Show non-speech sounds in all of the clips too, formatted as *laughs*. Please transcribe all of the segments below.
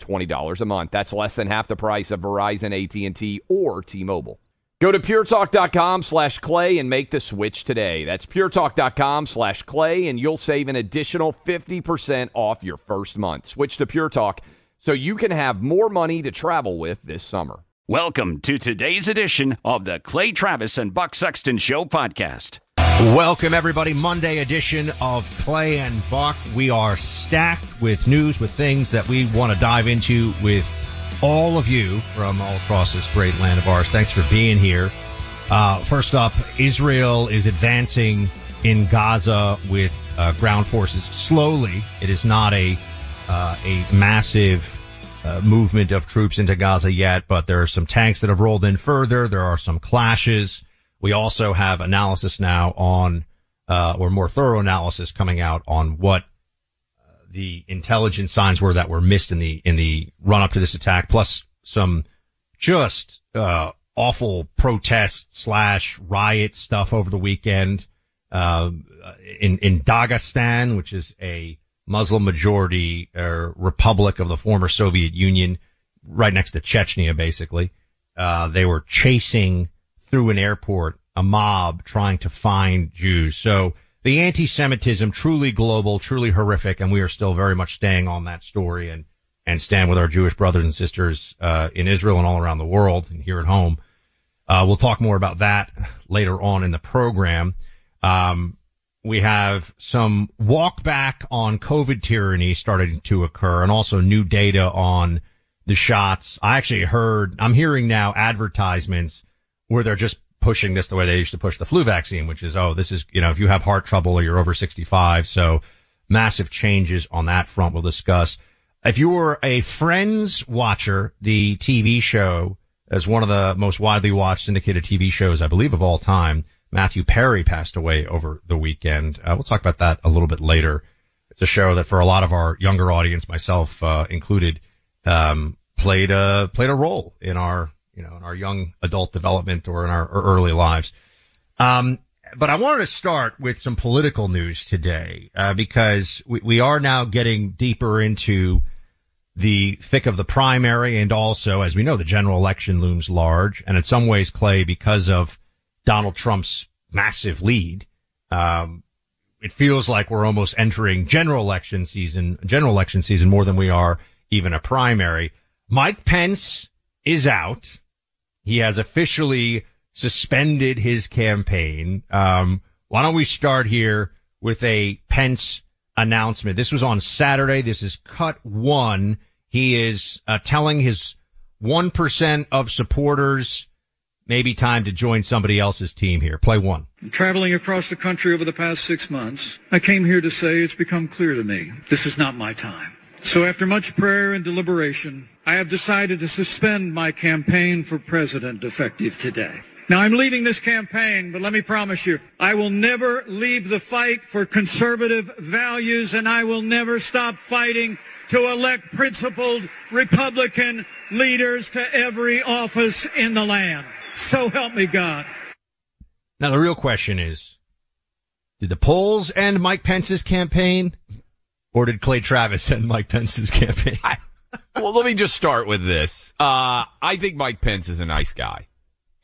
$20 a month. That's less than half the price of Verizon, AT&T, or T-Mobile. Go to puretalk.com slash clay and make the switch today. That's puretalk.com slash clay, and you'll save an additional 50% off your first month. Switch to Pure Talk so you can have more money to travel with this summer. Welcome to today's edition of the Clay Travis and Buck Sexton Show podcast. Welcome, everybody. Monday edition of Clay and Buck. We are stacked with news, with things that we want to dive into with all of you from all across this great land of ours. Thanks for being here. Uh, first up, Israel is advancing in Gaza with uh, ground forces slowly. It is not a uh, a massive uh, movement of troops into Gaza yet, but there are some tanks that have rolled in further. There are some clashes. We also have analysis now on, uh, or more thorough analysis coming out on what uh, the intelligence signs were that were missed in the in the run up to this attack, plus some just uh, awful protest slash riot stuff over the weekend uh, in in Dagestan, which is a Muslim majority republic of the former Soviet Union, right next to Chechnya, basically. Uh, they were chasing through an airport, a mob trying to find Jews. So the anti-Semitism truly global, truly horrific, and we are still very much staying on that story and and stand with our Jewish brothers and sisters uh, in Israel and all around the world and here at home. Uh, we'll talk more about that later on in the program. Um, we have some walk back on COVID tyranny starting to occur and also new data on the shots. I actually heard, I'm hearing now advertisements where they're just pushing this the way they used to push the flu vaccine, which is, oh, this is, you know, if you have heart trouble or you're over 65. So massive changes on that front we'll discuss. If you were a Friends watcher, the TV show is one of the most widely watched syndicated TV shows, I believe, of all time. Matthew Perry passed away over the weekend. Uh, we'll talk about that a little bit later. It's a show that for a lot of our younger audience, myself uh, included, um, played a played a role in our you know, in our young adult development or in our, early lives. Um, but I wanted to start with some political news today, uh, because we, we are now getting deeper into the thick of the primary and also, as we know, the general election looms large. And in some ways, Clay, because of Donald Trump's massive lead, um, it feels like we're almost entering general election season, general election season more than we are even a primary. Mike Pence is out. He has officially suspended his campaign. Um, why don't we start here with a Pence announcement? This was on Saturday. This is cut one. He is uh, telling his 1% of supporters maybe time to join somebody else's team here. Play one. Traveling across the country over the past six months, I came here to say it's become clear to me this is not my time. So after much prayer and deliberation, I have decided to suspend my campaign for president effective today. Now I'm leaving this campaign, but let me promise you, I will never leave the fight for conservative values and I will never stop fighting to elect principled Republican leaders to every office in the land. So help me God. Now the real question is, did the polls end Mike Pence's campaign? Or did Clay Travis end Mike Pence's campaign? I, well, let me just start with this. Uh, I think Mike Pence is a nice guy.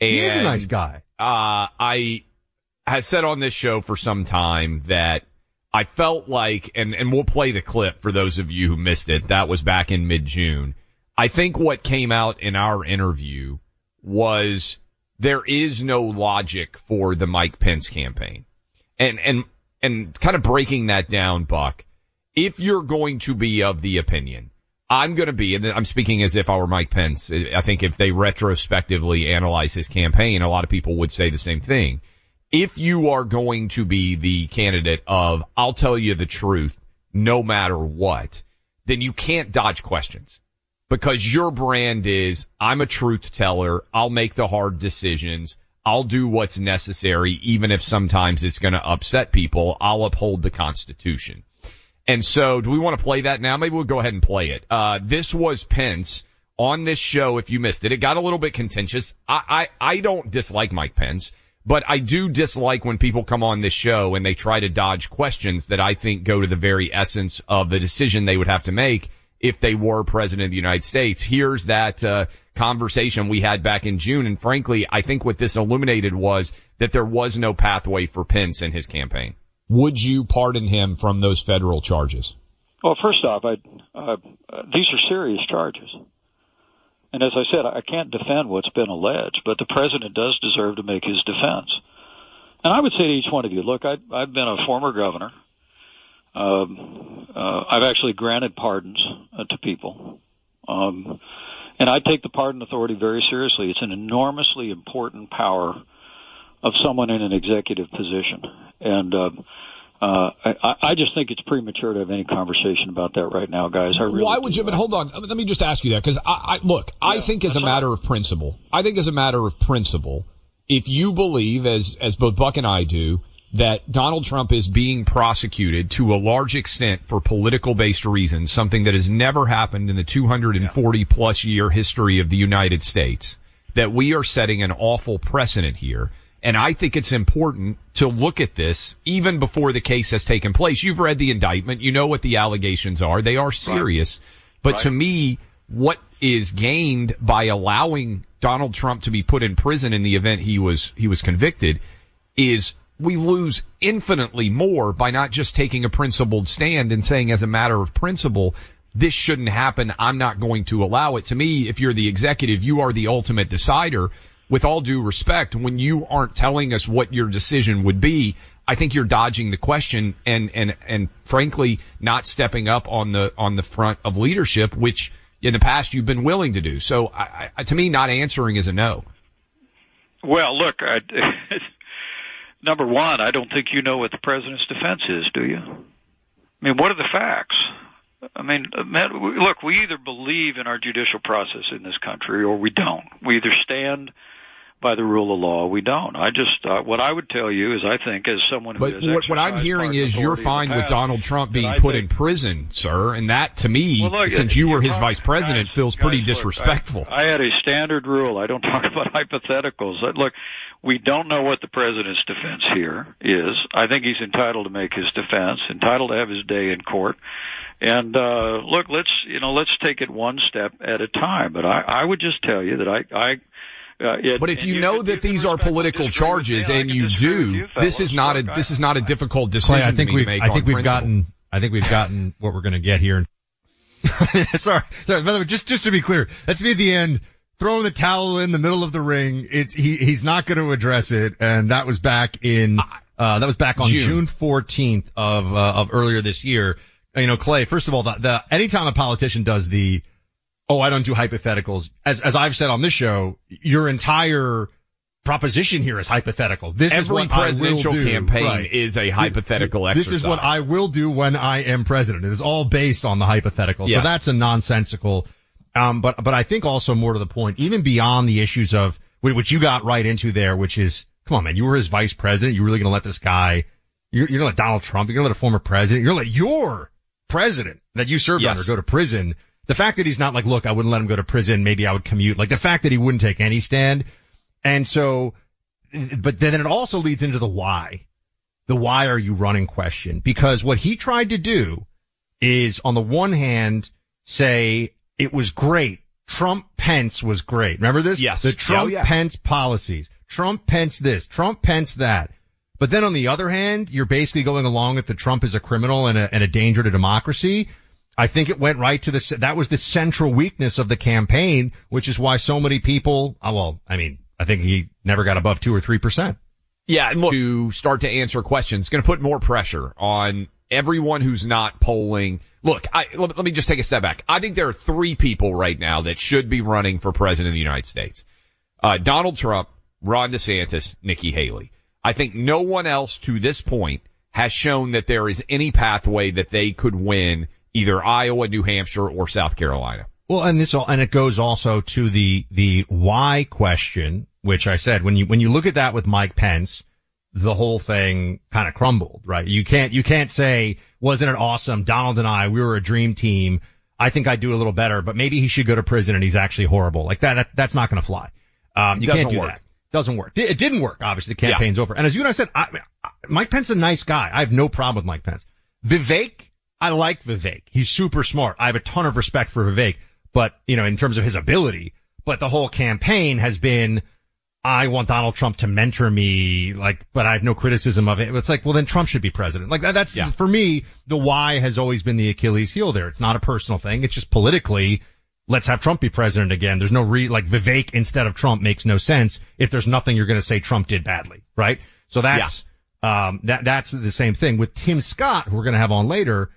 And, he is a nice guy. Uh, I have said on this show for some time that I felt like, and, and we'll play the clip for those of you who missed it. That was back in mid-June. I think what came out in our interview was there is no logic for the Mike Pence campaign. And, and, and kind of breaking that down, Buck, if you're going to be of the opinion, I'm going to be, and I'm speaking as if I were Mike Pence. I think if they retrospectively analyze his campaign, a lot of people would say the same thing. If you are going to be the candidate of, I'll tell you the truth, no matter what, then you can't dodge questions because your brand is, I'm a truth teller. I'll make the hard decisions. I'll do what's necessary, even if sometimes it's going to upset people. I'll uphold the Constitution. And so do we want to play that now? Maybe we'll go ahead and play it. Uh, this was Pence on this show. If you missed it, it got a little bit contentious. I, I, I don't dislike Mike Pence, but I do dislike when people come on this show and they try to dodge questions that I think go to the very essence of the decision they would have to make if they were president of the United States. Here's that, uh, conversation we had back in June. And frankly, I think what this illuminated was that there was no pathway for Pence in his campaign would you pardon him from those federal charges? Well, first off, I, uh, these are serious charges. And as I said, I can't defend what's been alleged, but the president does deserve to make his defense. And I would say to each one of you, look, I, I've been a former governor. Um, uh, I've actually granted pardons uh, to people. Um, and I take the pardon authority very seriously. It's an enormously important power of someone in an executive position. And uh, uh, I, I just think it's premature to have any conversation about that right now, guys. I really Why would you? But hold on, let me just ask you that because I, I look. Yeah, I think as a matter right. of principle, I think as a matter of principle, if you believe, as as both Buck and I do, that Donald Trump is being prosecuted to a large extent for political based reasons, something that has never happened in the 240 plus year history of the United States, that we are setting an awful precedent here and I think it's important to look at this even before the case has taken place. You've read the indictment. You know what the allegations are. They are serious. Right. But right. to me, what is gained by allowing Donald Trump to be put in prison in the event he was, he was convicted is we lose infinitely more by not just taking a principled stand and saying as a matter of principle, this shouldn't happen. I'm not going to allow it. To me, if you're the executive, you are the ultimate decider with all due respect, when you aren't telling us what your decision would be, I think you're dodging the question and, and, and frankly, not stepping up on the, on the front of leadership, which in the past you've been willing to do. So I, I, to me, not answering is a no. Well, look, I, *laughs* number one, I don't think you know what the president's defense is, do you? I mean, what are the facts? I mean, look, we either believe in our judicial process in this country or we don't. We either stand by the rule of law. We don't. I just uh, what I would tell you is I think as someone who but what, what I'm hearing is you're fine with Donald Trump being put think, in prison, sir, and that to me, well, look, since you were his vice president, guys, feels pretty guys, disrespectful. Look, I, I had a standard rule. I don't *laughs* talk about hypotheticals. Look, we don't know what the president's defense here is. I think he's entitled to make his defense, entitled to have his day in court. And uh look, let's you know, let's take it one step at a time. But I, I would just tell you that I, I uh, it, but if you, you know that these are political charges, and you do, you this is not a this is not a difficult decision. Clay, I think we've I think we've principle. gotten I think we've gotten what we're going to get here. *laughs* sorry, sorry. By the way, just just to be clear, that's me at the end throwing the towel in the middle of the ring. It's he he's not going to address it, and that was back in uh that was back on June fourteenth of uh, of earlier this year. You know, Clay. First of all, the, the anytime a politician does the oh, I don't do hypotheticals. As, as I've said on this show, your entire proposition here is hypothetical. This Every is what presidential I will do. campaign Right. is a hypothetical This exercise. is what I will do when I am president. It is all based on the hypothetical. Yes. So that's a nonsensical. Um, but but I think also more to the point, even beyond the issues of which you got right into there, which is come on, man, you were his vice president. You're really going to let this guy? You're, you're going to let Donald Trump? You're going to let a former president? You're going to let your president that you served Yes. under go to prison? The fact that he's not like, look, I wouldn't let him go to prison. Maybe I would commute. Like the fact that he wouldn't take any stand, and so, but then it also leads into the why the why are you running question because what he tried to do is on the one hand say it was great. Trump Pence was great. Remember this? Yes. The Trump oh, yeah. Pence policies. Trump Pence this. Trump Pence that. But then on the other hand, you're basically going along with the Trump is a criminal and a, and a danger to democracy. I think it went right to the, that was the central weakness of the campaign, which is why so many people, oh, well, I mean, I think he never got above two or three percent. Yeah, and look, to start to answer questions, it's going to put more pressure on everyone who's not polling. Look, I, let, let me just take a step back. I think there are three people right now that should be running for president of the United States. Uh, Donald Trump, Ron DeSantis, Nikki Haley. I think no one else to this point has shown that there is any pathway that they could win either Iowa, New Hampshire, or South Carolina. Well, and this all, and it goes also to the, the why question, which I said, when you, when you look at that with Mike Pence, the whole thing kind of crumbled, right? You can't, you can't say, wasn't it awesome? Donald and I, we were a dream team. I think I'd do a little better, but maybe he should go to prison and he's actually horrible. Like that, that that's not going to fly. Um, you Doesn't can't do work. that. Doesn't work. It didn't work. Obviously, the campaign's over. And as you and I said, I, I- Mike Pence is a nice guy. I have no problem with Mike Pence. Vivek, I like Vivek. He's super smart. I have a ton of respect for Vivek, but you know, in terms of his ability, but the whole campaign has been, I want Donald Trump to mentor me, like, but I have no criticism of it. It's like, well, then Trump should be president. Like that, that's, Yeah. for me, the why has always been the Achilles heel there. It's not a personal thing. It's just politically, let's have Trump be president again. There's no re, like Vivek instead of Trump makes no sense if there's nothing you're going to say Trump did badly, right? So that's, um, that, that's the same thing with Tim Scott, who we're going to have on later.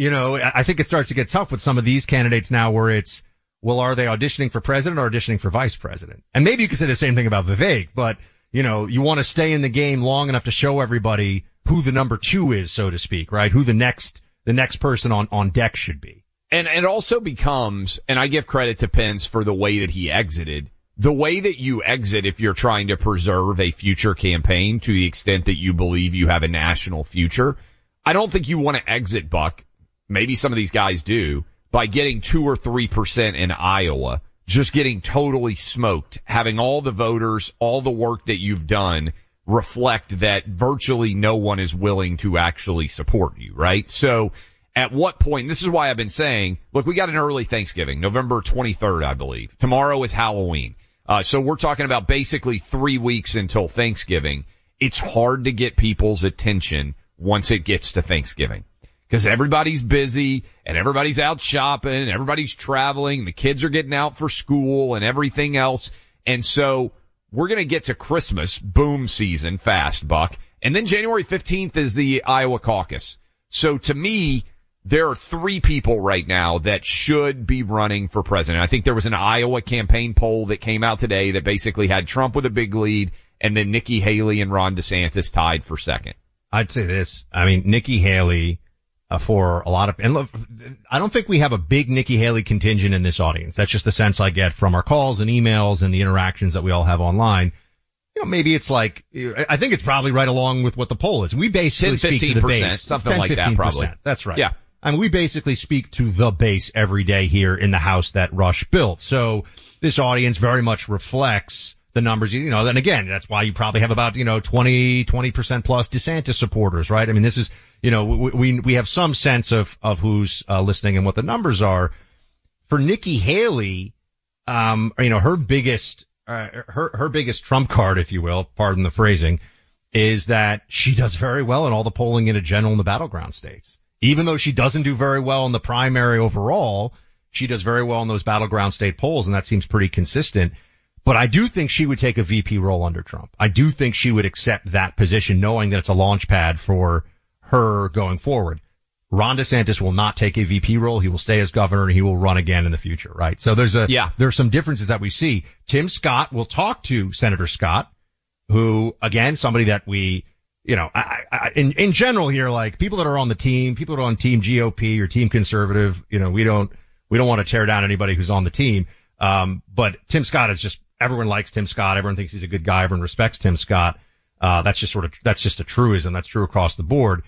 You know, I think it starts to get tough with some of these candidates now where it's, well, are they auditioning for president or auditioning for vice president? And maybe you could say the same thing about Vivek, but you know, you want to stay in the game long enough to show everybody who the number two is, so to speak, right? Who the next, the next person on, on deck should be. And it also becomes, and I give credit to Pence for the way that he exited. The way that you exit if you're trying to preserve a future campaign to the extent that you believe you have a national future, I don't think you want to exit Buck. Maybe some of these guys do by getting two or three percent in Iowa, just getting totally smoked, having all the voters, all the work that you've done reflect that virtually no one is willing to actually support you, right? So at what point, this is why I've been saying, look, we got an early Thanksgiving, November 23rd, I believe. Tomorrow is Halloween. Uh, so we're talking about basically three weeks until Thanksgiving. It's hard to get people's attention once it gets to Thanksgiving. Cause everybody's busy and everybody's out shopping, and everybody's traveling, And the kids are getting out for school and everything else. And so we're going to get to Christmas boom season fast, Buck. And then January 15th is the Iowa caucus. So to me, there are three people right now that should be running for president. I think there was an Iowa campaign poll that came out today that basically had Trump with a big lead and then Nikki Haley and Ron DeSantis tied for second. I'd say this. I mean, Nikki Haley, uh, for a lot of, and look, I don't think we have a big Nikki Haley contingent in this audience. That's just the sense I get from our calls and emails and the interactions that we all have online. You know, maybe it's like, I think it's probably right along with what the poll is. We basically 10, speak to the base. something 10, like that 15%. probably. That's right. Yeah. I mean, we basically speak to the base every day here in the house that Rush built. So this audience very much reflects the numbers, you know, and again, that's why you probably have about, you know, 20, 20% plus DeSantis supporters, right? I mean, this is, you know, we, we, have some sense of, of who's uh, listening and what the numbers are. For Nikki Haley, um, you know, her biggest, uh, her, her biggest trump card, if you will, pardon the phrasing, is that she does very well in all the polling in a general in the battleground states. Even though she doesn't do very well in the primary overall, she does very well in those battleground state polls, and that seems pretty consistent. But I do think she would take a VP role under Trump. I do think she would accept that position knowing that it's a launch pad for her going forward. Ron DeSantis will not take a VP role. He will stay as governor and he will run again in the future, right? So there's a, Yeah. there's some differences that we see. Tim Scott will talk to Senator Scott, who again, somebody that we, you know, I, I, in, in general here, like people that are on the team, people that are on team GOP or team conservative, you know, we don't, we don't want to tear down anybody who's on the team. Um, but Tim Scott is just, everyone likes Tim Scott. Everyone thinks he's a good guy. Everyone respects Tim Scott. Uh, that's just sort of, that's just a truism. That's true across the board.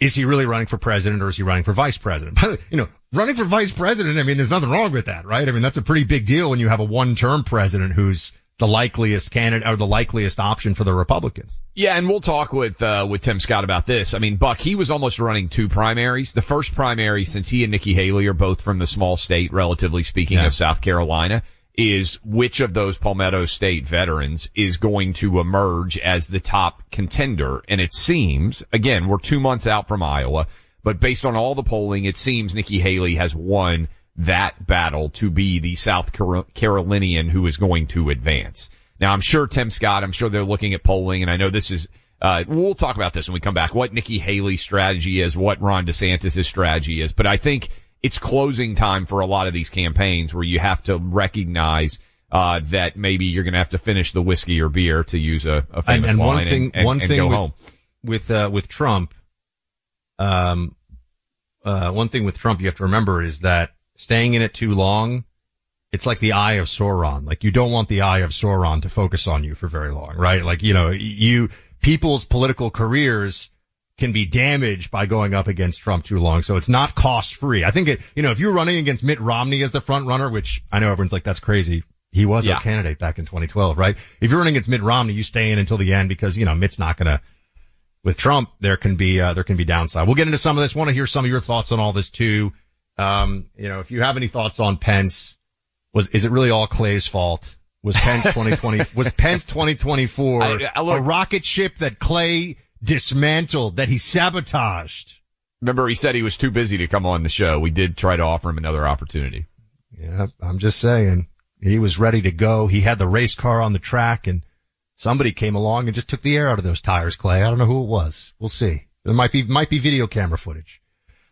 Is he really running for president or is he running for vice president? *laughs* By the way, you know, running for vice president, I mean, there's nothing wrong with that, right? I mean, that's a pretty big deal when you have a one-term president who's the likeliest candidate or the likeliest option for the Republicans. Yeah, and we'll talk with uh, with Tim Scott about this. I mean, Buck, he was almost running two primaries. The first primary, since he and Nikki Haley are both from the small state, relatively speaking, Yeah. of South Carolina, is which of those Palmetto State veterans is going to emerge as the top contender. And it seems, again, we're two months out from Iowa, but based on all the polling, it seems Nikki Haley has won that battle to be the South Car- Carolinian who is going to advance. Now I'm sure Tim Scott, I'm sure they're looking at polling and I know this is, uh, we'll talk about this when we come back, what Nikki Haley's strategy is, what Ron DeSantis' strategy is, but I think it's closing time for a lot of these campaigns where you have to recognize, uh, that maybe you're going to have to finish the whiskey or beer to use a, a And, famous and line one thing, and, and, one and thing go with, home. with, uh, with Trump, um, uh, one thing with Trump you have to remember is that staying in it too long, it's like the eye of Sauron. Like you don't want the eye of Sauron to focus on you for very long, right? Like, you know, you, people's political careers can be damaged by going up against Trump too long. So it's not cost free. I think it, you know, if you're running against Mitt Romney as the front runner, which I know everyone's like, that's crazy. He was Yeah. a candidate back in 2012, right? If you're running against Mitt Romney, you stay in until the end because, you know, Mitt's not gonna, with Trump, there can be, uh, there can be downside. We'll get into some of this. Want to hear some of your thoughts on all this too. Um, you know, if you have any thoughts on Pence, was, is it really all Clay's fault? Was Pence 2020, was *laughs* Pence 2024 I- I look- a rocket ship that Clay dismantled, that he sabotaged? Remember he said he was too busy to come on the show. We did try to offer him another opportunity. Yeah, I'm just saying. He was ready to go. He had the race car on the track and somebody came along and just took the air out of those tires, Clay. I don't know who it was. We'll see. There might be, might be video camera footage.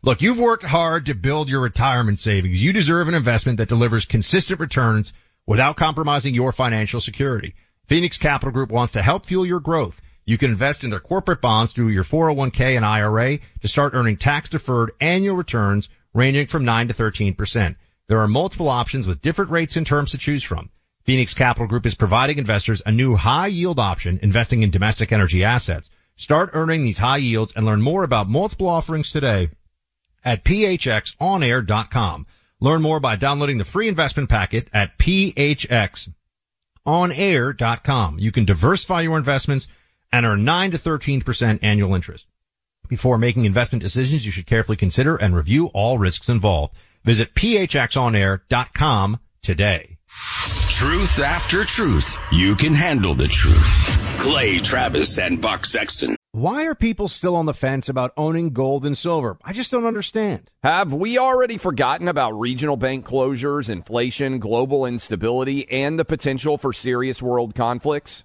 Look, you've worked hard to build your retirement savings. You deserve an investment that delivers consistent returns without compromising your financial security. Phoenix Capital Group wants to help fuel your growth. You can invest in their corporate bonds through your 401k and IRA to start earning tax deferred annual returns ranging from 9 to 13%. There are multiple options with different rates and terms to choose from. Phoenix Capital Group is providing investors a new high yield option investing in domestic energy assets. Start earning these high yields and learn more about multiple offerings today at phxonair.com. Learn more by downloading the free investment packet at phxonair.com. You can diversify your investments and earn 9 to 13% annual interest. Before making investment decisions, you should carefully consider and review all risks involved. Visit phxonair.com today. Truth after truth. You can handle the truth. Clay Travis and Buck Sexton. Why are people still on the fence about owning gold and silver? I just don't understand. Have we already forgotten about regional bank closures, inflation, global instability, and the potential for serious world conflicts?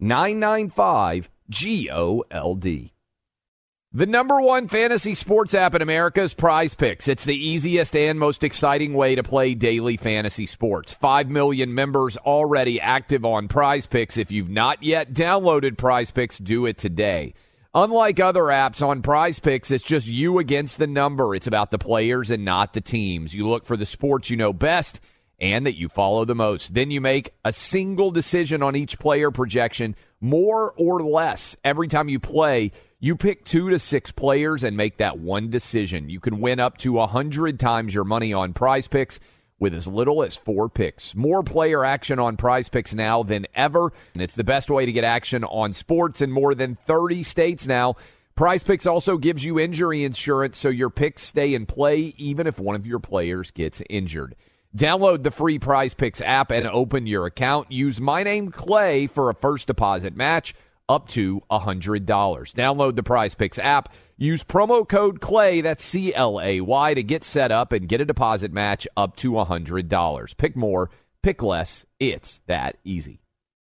833-995-GOLD. The number one fantasy sports app in America is Prize Picks. It's the easiest and most exciting way to play daily fantasy sports. Five million members already active on Prize Picks. If you've not yet downloaded Prize Picks, do it today. Unlike other apps on Prize Picks, it's just you against the number. It's about the players and not the teams. You look for the sports you know best and that you follow the most. Then you make a single decision on each player projection, more or less. Every time you play, you pick two to six players and make that one decision. You can win up to a 100 times your money on prize picks with as little as four picks. More player action on prize picks now than ever, and it's the best way to get action on sports in more than 30 states now. Prize Picks also gives you injury insurance so your picks stay in play even if one of your players gets injured. Download the free Prize Picks app and open your account. Use my name Clay for a first deposit match up to $100. Download the Prize Picks app. Use promo code CLAY, that's C L A Y, to get set up and get a deposit match up to $100. Pick more, pick less. It's that easy.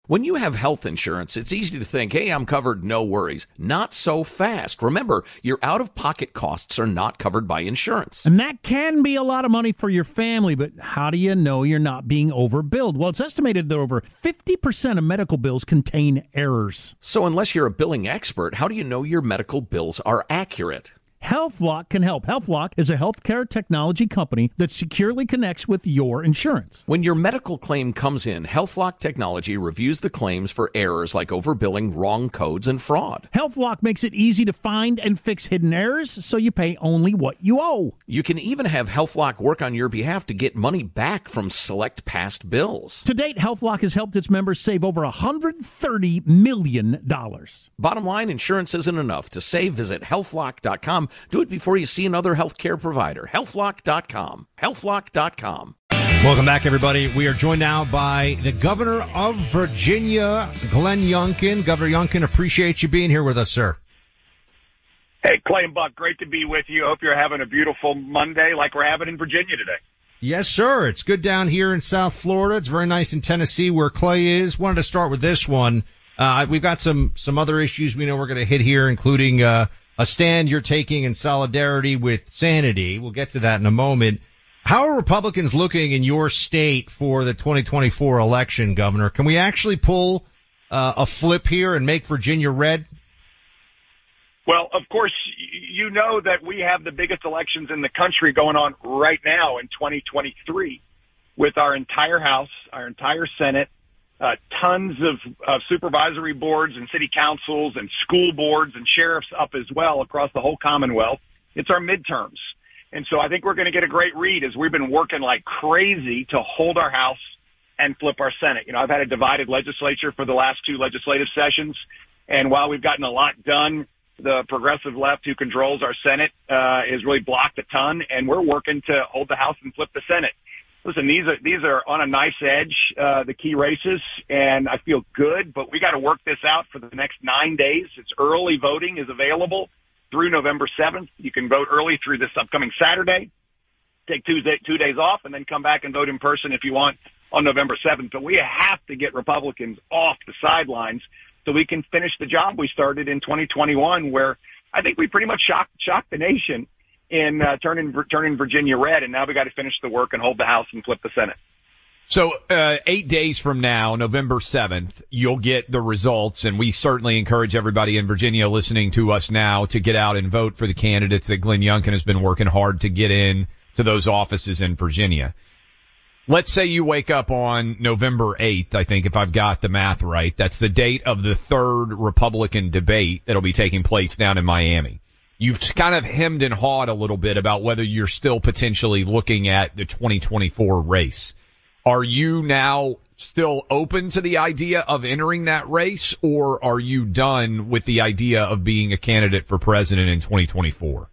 When you have health insurance, it's easy to think, hey, I'm covered, no worries. Not so fast. Remember, your out of pocket costs are not covered by insurance. And that can be a lot of money for your family, but how do you know you're not being overbilled? Well, it's estimated that over 50% of medical bills contain errors. So, unless you're a billing expert, how do you know your medical bills are accurate? HealthLock can help. HealthLock is a healthcare technology company that securely connects with your insurance. When your medical claim comes in, HealthLock technology reviews the claims for errors like overbilling, wrong codes, and fraud. HealthLock makes it easy to find and fix hidden errors so you pay only what you owe. You can even have HealthLock work on your behalf to get money back from select past bills. To date, HealthLock has helped its members save over $130 million. Bottom line, insurance isn't enough. To save, visit healthlock.com do it before you see another healthcare provider. Healthlock.com. Healthlock.com. Welcome back, everybody. We are joined now by the governor of Virginia, Glenn Youngkin. Governor Youngkin, appreciate you being here with us, sir. Hey, Clay and Buck, great to be with you. Hope you're having a beautiful Monday like we're having in Virginia today. Yes, sir. It's good down here in South Florida. It's very nice in Tennessee where Clay is. Wanted to start with this one. Uh, we've got some, some other issues we know we're going to hit here, including, uh, a stand you're taking in solidarity with sanity. We'll get to that in a moment. How are Republicans looking in your state for the 2024 election, Governor? Can we actually pull uh, a flip here and make Virginia red? Well, of course, you know that we have the biggest elections in the country going on right now in 2023 with our entire House, our entire Senate, uh, tons of, of supervisory boards and city councils and school boards and sheriffs up as well across the whole Commonwealth. It's our midterms. And so I think we're going to get a great read as we've been working like crazy to hold our House and flip our Senate. You know, I've had a divided legislature for the last two legislative sessions. And while we've gotten a lot done, the progressive left who controls our Senate, uh, has really blocked a ton and we're working to hold the House and flip the Senate listen, these are these are on a nice edge, uh, the key races, and I feel good. But we got to work this out for the next nine days. It's early voting is available through November seventh. You can vote early through this upcoming Saturday. Take Tuesday two days off, and then come back and vote in person if you want on November seventh. But we have to get Republicans off the sidelines so we can finish the job we started in 2021, where I think we pretty much shocked shocked the nation in uh, turning turning Virginia red, and now we got to finish the work and hold the House and flip the Senate. So, uh, eight days from now, November 7th, you'll get the results, and we certainly encourage everybody in Virginia listening to us now to get out and vote for the candidates that Glenn Youngkin has been working hard to get in to those offices in Virginia. Let's say you wake up on November 8th, I think, if I've got the math right. That's the date of the third Republican debate that'll be taking place down in Miami you've kind of hemmed and hawed a little bit about whether you're still potentially looking at the 2024 race. Are you now still open to the idea of entering that race or are you done with the idea of being a candidate for president in 2024?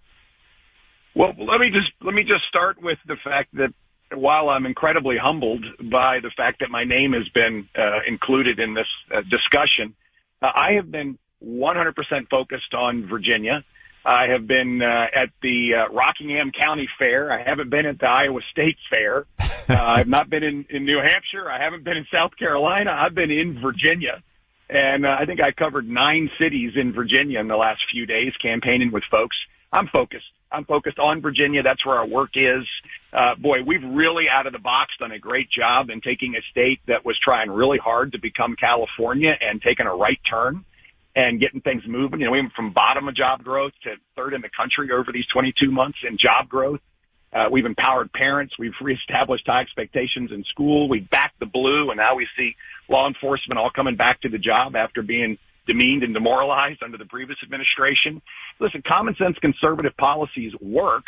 Well, let me just, let me just start with the fact that while I'm incredibly humbled by the fact that my name has been uh, included in this uh, discussion, uh, I have been 100% focused on Virginia. I have been uh, at the uh, Rockingham County Fair. I haven't been at the Iowa State Fair. *laughs* Uh, I've not been in, in New Hampshire. I haven't been in South Carolina. I've been in Virginia. And uh, I think I covered nine cities in Virginia in the last few days campaigning with folks. I'm focused. I'm focused on Virginia. That's where our work is. Uh, boy, we've really out of the box done a great job in taking a state that was trying really hard to become California and taking a right turn and getting things moving. You know, we went from bottom of job growth to third in the country over these 22 months in job growth. Uh, we've empowered parents. We've reestablished high expectations in school. We backed the blue, and now we see law enforcement all coming back to the job after being demeaned and demoralized under the previous administration. Listen, common sense conservative policies work.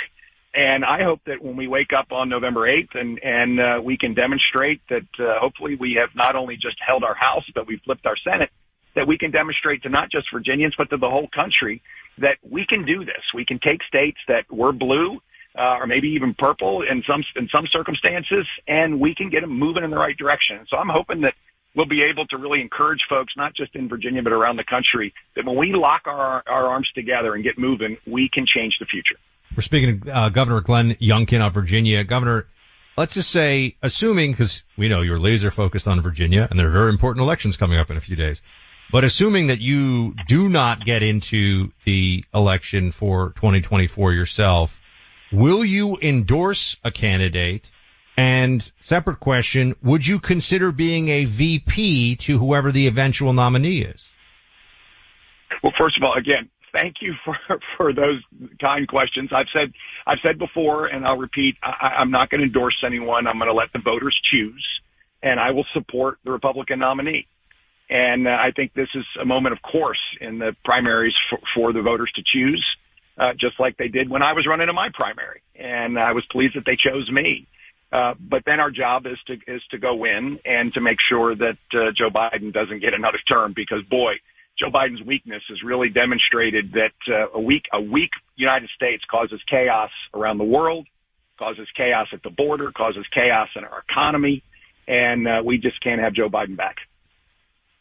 And I hope that when we wake up on November 8th and, and uh, we can demonstrate that uh, hopefully we have not only just held our House, but we've flipped our Senate, that we can demonstrate to not just Virginians, but to the whole country that we can do this. We can take states that were blue uh, or maybe even purple in some in some circumstances, and we can get them moving in the right direction. So I'm hoping that we'll be able to really encourage folks, not just in Virginia, but around the country, that when we lock our, our arms together and get moving, we can change the future. We're speaking to uh, Governor Glenn Youngkin of Virginia. Governor, let's just say, assuming, because we know you're laser focused on Virginia, and there are very important elections coming up in a few days, but assuming that you do not get into the election for 2024 yourself, will you endorse a candidate and separate question, would you consider being a VP to whoever the eventual nominee is? Well, first of all, again, thank you for, *laughs* for those kind questions. I've said, I've said before, and I'll repeat, I, I'm not going to endorse anyone. I'm going to let the voters choose, and I will support the Republican nominee. And uh, I think this is a moment, of course, in the primaries for, for the voters to choose, uh, just like they did when I was running in my primary. And I was pleased that they chose me. Uh, but then our job is to is to go in and to make sure that uh, Joe Biden doesn't get another term because boy, Joe Biden's weakness has really demonstrated that uh, a weak a weak United States causes chaos around the world, causes chaos at the border, causes chaos in our economy, and uh, we just can't have Joe Biden back.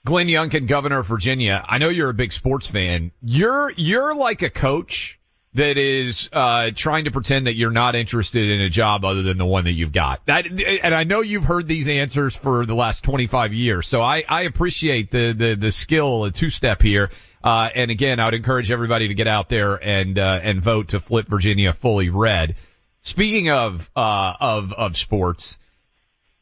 Glenn Youngkin, governor of Virginia. I know you're a big sports fan. You're you're like a coach that is uh, trying to pretend that you're not interested in a job other than the one that you've got. That, and I know you've heard these answers for the last 25 years, so I, I appreciate the the the skill, a two step here. Uh, and again, I would encourage everybody to get out there and uh, and vote to flip Virginia fully red. Speaking of uh, of of sports.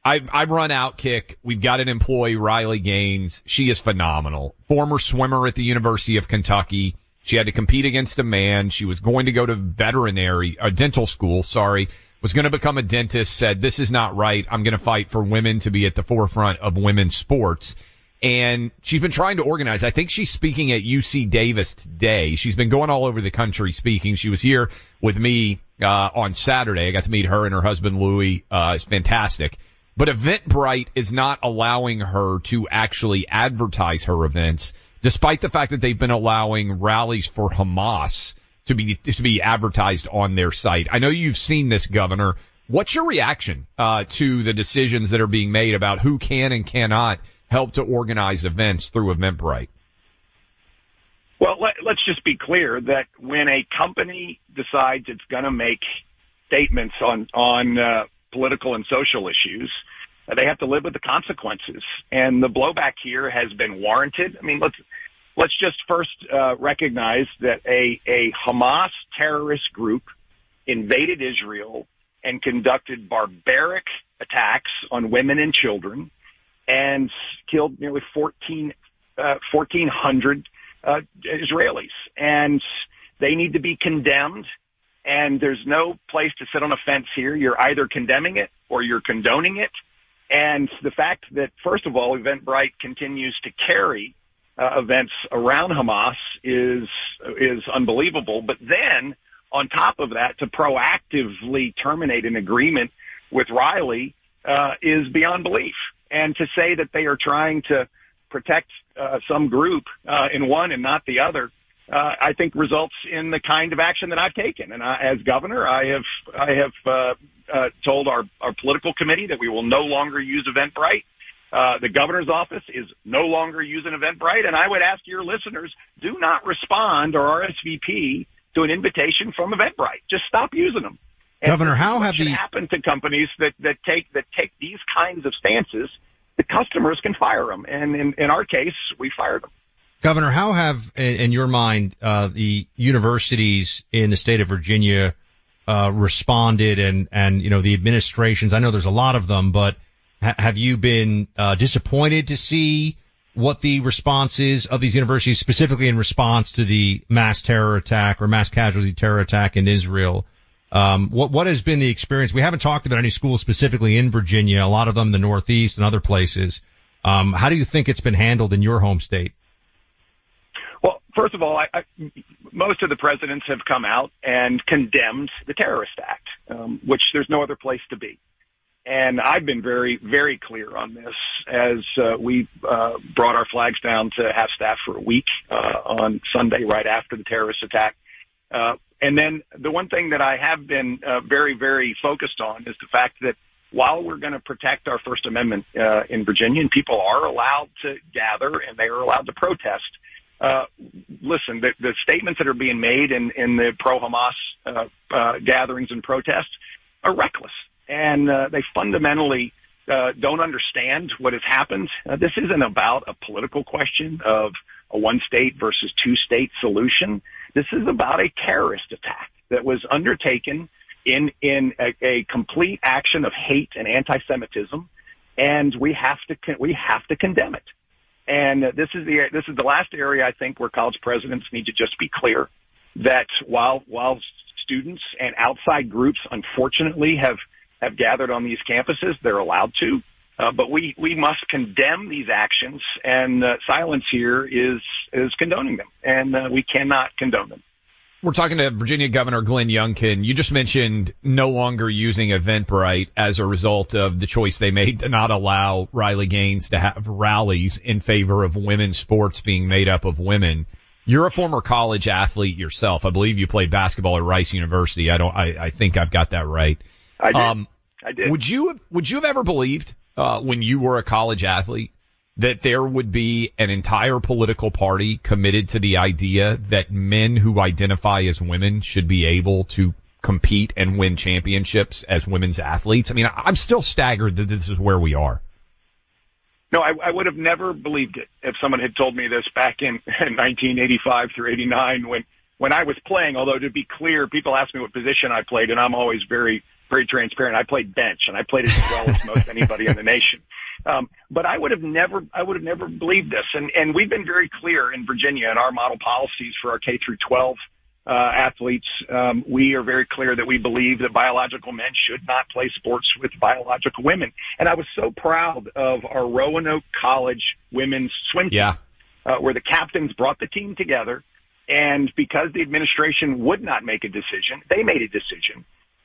I, I run Outkick. We've got an employee, Riley Gaines. She is phenomenal. Former swimmer at the University of Kentucky she had to compete against a man. She was going to go to veterinary, a dental school, sorry, was going to become a dentist, said, this is not right. I'm going to fight for women to be at the forefront of women's sports. And she's been trying to organize. I think she's speaking at UC Davis today. She's been going all over the country speaking. She was here with me, uh, on Saturday. I got to meet her and her husband Louis. Uh, it's fantastic. But Eventbrite is not allowing her to actually advertise her events despite the fact that they've been allowing rallies for Hamas to be to be advertised on their site. I know you've seen this, Governor. What's your reaction uh, to the decisions that are being made about who can and cannot help to organize events through Eventbrite? Well, let, us just be clear that when a company decides it's going to make statements on on uh, political and social issues, they have to live with the consequences. And the blowback here has been warranted. I mean, let's let's just first uh, recognize that a a Hamas terrorist group invaded Israel and conducted barbaric attacks on women and children and killed nearly 14, uh, 1,400 uh, Israelis. And they need to be condemned. And there's no place to sit on a fence here. You're either condemning it or you're condoning it. And the fact that, first of all, Eventbrite continues to carry uh, events around Hamas is is unbelievable. But then, on top of that, to proactively terminate an agreement with Riley uh, is beyond belief. And to say that they are trying to protect uh, some group uh, in one and not the other uh, I think results in the kind of action that I've taken. And I, as governor, I have I have uh, uh, told our our political committee that we will no longer use Eventbrite. Uh, the governor's office is no longer using Eventbrite, and I would ask your listeners do not respond or RSVP to an invitation from Eventbrite. Just stop using them. And Governor, how have the happen to companies that that take that take these kinds of stances? The customers can fire them, and in, in our case, we fired them. Governor, how have, in your mind, uh, the universities in the state of Virginia uh, responded, and and you know the administrations? I know there's a lot of them, but ha- have you been uh, disappointed to see what the response is of these universities, specifically in response to the mass terror attack or mass casualty terror attack in Israel? Um, what what has been the experience? We haven't talked about any schools specifically in Virginia. A lot of them, in the Northeast and other places. Um, how do you think it's been handled in your home state? First of all, I, I, most of the presidents have come out and condemned the terrorist act, um, which there's no other place to be. And I've been very, very clear on this as uh, we uh, brought our flags down to half staff for a week uh, on Sunday right after the terrorist attack. Uh, and then the one thing that I have been uh, very, very focused on is the fact that while we're going to protect our First Amendment uh, in Virginia and people are allowed to gather and they are allowed to protest, uh, listen, the, the statements that are being made in, in the pro-Hamas uh, uh, gatherings and protests are reckless and uh, they fundamentally uh, don't understand what has happened. Uh, this isn't about a political question of a one state versus two state solution. This is about a terrorist attack that was undertaken in in a, a complete action of hate and anti-Semitism, and we have to we have to condemn it. And this is the this is the last area I think where college presidents need to just be clear that while while students and outside groups unfortunately have have gathered on these campuses. They're allowed to. Uh, but we, we must condemn these actions, and uh, silence here is is condoning them, and uh, we cannot condone them. We're talking to Virginia Governor Glenn Youngkin. You just mentioned no longer using Eventbrite as a result of the choice they made to not allow Riley Gaines to have rallies in favor of women's sports being made up of women. You're a former college athlete yourself. I believe you played basketball at Rice University. I don't. I, I think I've got that right. I did. Um, I did. Would you have, would you have ever believed uh, when you were a college athlete that there would be an entire political party committed to the idea that men who identify as women should be able to compete and win championships as women's athletes? I mean, I'm still staggered that this is where we are. No, I, I would have never believed it if someone had told me this back in, *laughs* in 1985 through 89 when when I was playing. Although to be clear, people ask me what position I played, and I'm always very very transparent. I played bench and I played as well as most anybody in the nation. Um, but I would have never, I would have never believed this. And, and we've been very clear in Virginia in our model policies for our K through 12 uh, athletes. Um, we are very clear that we believe that biological men should not play sports with biological women. And I was so proud of our Roanoke College women's swim team, yeah. uh, where the captains brought the team together. And because the administration would not make a decision, they made a decision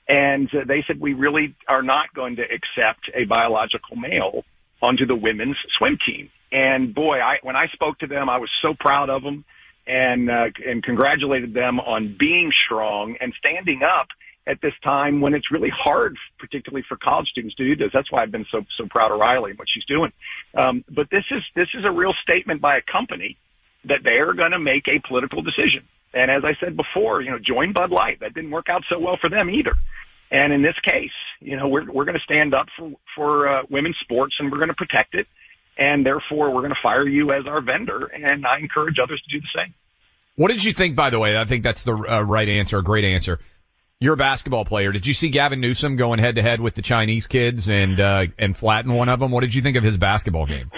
and uh, they said, we really are not going to accept a biological male onto the women's swim team. And boy, I, when I spoke to them, I was so proud of them and, uh, and congratulated them on being strong and standing up at this time when it's really hard, particularly for college students to do this. That's why I've been so, so proud of Riley and what she's doing. Um, but this is, this is a real statement by a company that they are going to make a political decision. And as I said before, you know, join Bud Light. That didn't work out so well for them either. And in this case, you know, we're, we're going to stand up for, for uh, women's sports and we're going to protect it. And therefore, we're going to fire you as our vendor. And I encourage others to do the same. What did you think, by the way? I think that's the uh, right answer, a great answer. You're a basketball player. Did you see Gavin Newsom going head to head with the Chinese kids and uh, and flatten one of them? What did you think of his basketball game?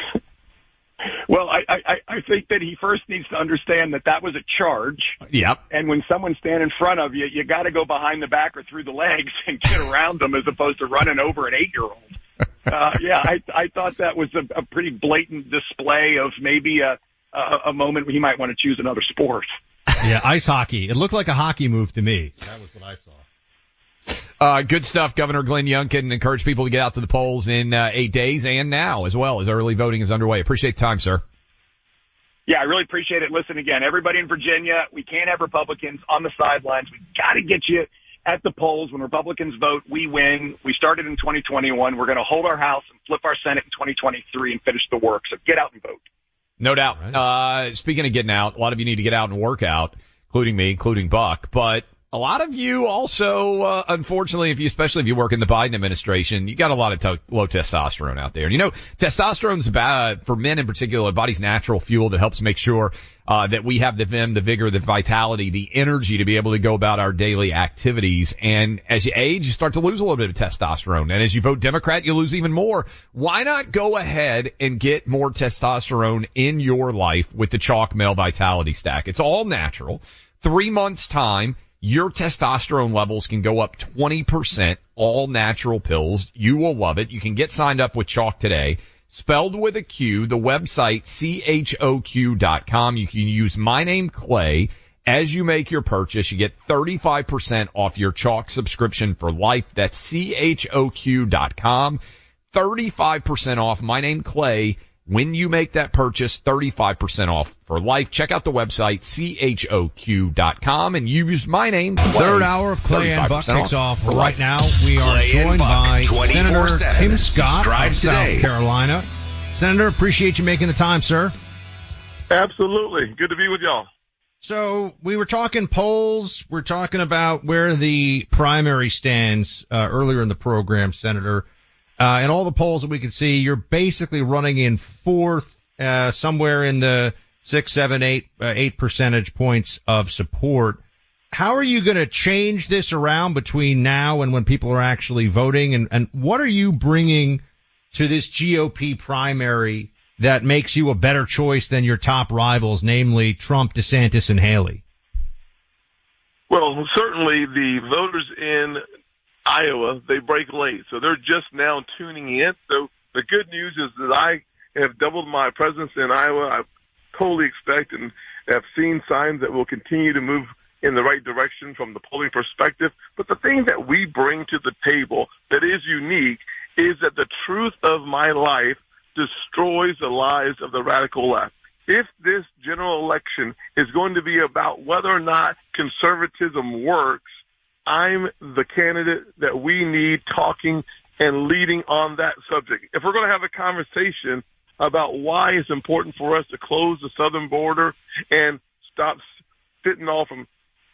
Well, I, I, I think that he first needs to understand that that was a charge. Yep. And when someone's standing in front of you, you got to go behind the back or through the legs and get around them as opposed to running over an eight-year-old. *laughs* Uh, yeah, I, I thought that was a, a pretty blatant display of maybe a, a, a moment where he might want to choose another sport. Yeah, ice hockey. It looked like a hockey move to me. That was what I saw. Uh, good stuff. Governor Glenn Youngkin encourage people to get out to the polls in uh, eight days and now as well as early voting is underway. Appreciate the time, sir. Yeah, I really appreciate it. Listen again, everybody in Virginia, we can't have Republicans on the sidelines. We got to get you at the polls. When Republicans vote, we win. We started in 2021. We're going to hold our House and flip our Senate in 2023 and finish the work. So get out and vote. No doubt. Uh, speaking of getting out, a lot of you need to get out and work out, including me, including Buck. But a lot of you also, uh, unfortunately, if you, especially if you work in the Biden administration, you got a lot of to- low testosterone out there. And you know, testosterone's bad for men in particular, the body's natural fuel that helps make sure, uh, that we have the vim, the vigor, the vitality, the energy to be able to go about our daily activities. And as you age, you start to lose a little bit of testosterone. And as you vote Democrat, you lose even more. Why not go ahead and get more testosterone in your life with the Choq Male Vitality Stack? It's all natural. Three months time your testosterone levels can go up 20%, all natural pills. You will love it. You can get signed up with Choq today. Spelled with a Q, the website choq.com. You can use my name Clay as you make your purchase. You get 35% off your Choq subscription for life. That's choq.com. 35% off my name Clay when you make that purchase, 35% off for life. Check out the website, choq.com and use my name. Clay. Third hour of Clay and Buck kicks off right life. now. We are Clay joined by Senator Tim Scott Subscribe of today. South Carolina. Senator, appreciate you making the time, sir. Absolutely. Good to be with y'all. So we were talking polls. We're talking about where the primary stands uh, earlier in the program, Senator. Uh, and all the polls that we can see, you're basically running in fourth, uh, somewhere in the six, seven, eight, uh, eight percentage points of support. How are you going to change this around between now and when people are actually voting? And, and what are you bringing to this GOP primary that makes you a better choice than your top rivals, namely Trump, DeSantis, and Haley? Well, certainly the voters in Iowa, they break late, so they're just now tuning in. So the good news is that I have doubled my presence in Iowa. I totally expect and have seen signs that will continue to move in the right direction from the polling perspective. But the thing that we bring to the table that is unique is that the truth of my life destroys the lies of the radical left. If this general election is going to be about whether or not conservatism works, I'm the candidate that we need talking and leading on that subject. If we're going to have a conversation about why it's important for us to close the southern border and stop fentanyl from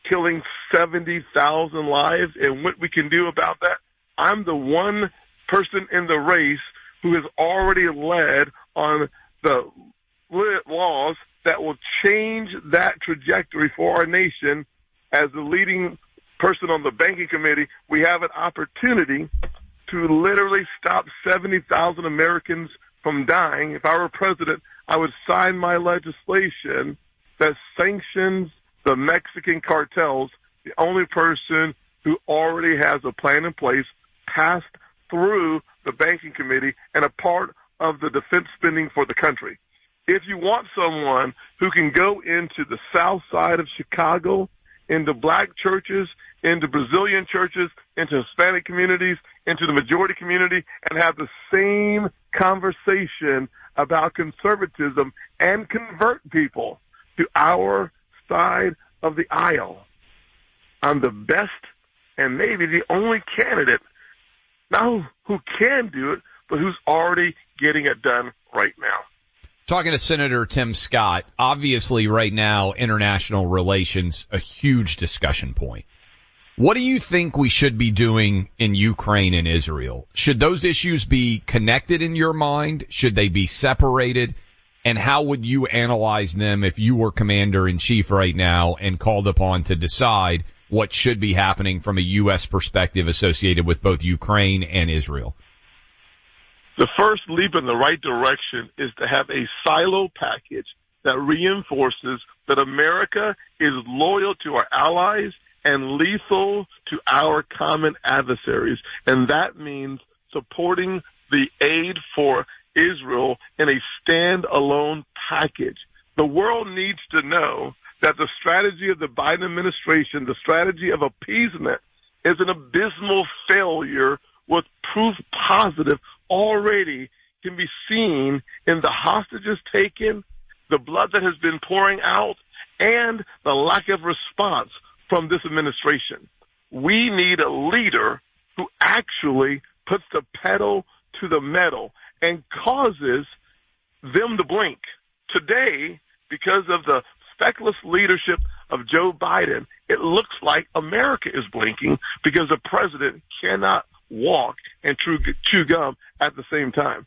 killing 70,000 lives and what we can do about that, I'm the one person in the race who has already led on the laws that will change that trajectory for our nation as the leading person on the banking committee, we have an opportunity to literally stop 70,000 Americans from dying. If I were president, I would sign my legislation that sanctions the Mexican cartels, the only person who already has a plan in place, passed through the banking committee and a part of the defense spending for the country. If you want someone who can go into the south side of Chicago, into black churches, into Brazilian churches, into Hispanic communities, into the majority community, and have the same conversation about conservatism and convert people to our side of the aisle. I'm the best and maybe the only candidate, not who can do it, but who's already getting it done right now. Talking to Senator Tim Scott, obviously right now, international relations, a huge discussion point. What do you think we should be doing in Ukraine and Israel? Should those issues be connected in your mind? Should they be separated? And how would you analyze them if you were commander in chief right now and called upon to decide what should be happening from a U.S. perspective associated with both Ukraine and Israel? The first leap in the right direction is to have a silo package that reinforces that America is loyal to our allies and lethal to our common adversaries. And that means supporting the aid for Israel in a standalone package. The world needs to know that the strategy of the Biden administration, the strategy of appeasement, is an abysmal failure with proof positive already can be seen in the hostages taken, the blood that has been pouring out, and the lack of response from this administration. We need a leader who actually puts the pedal to the metal and causes them to blink. Today, because of the feckless leadership of Joe Biden, it looks like America is blinking because the president cannot walk and chew, chew gum at the same time.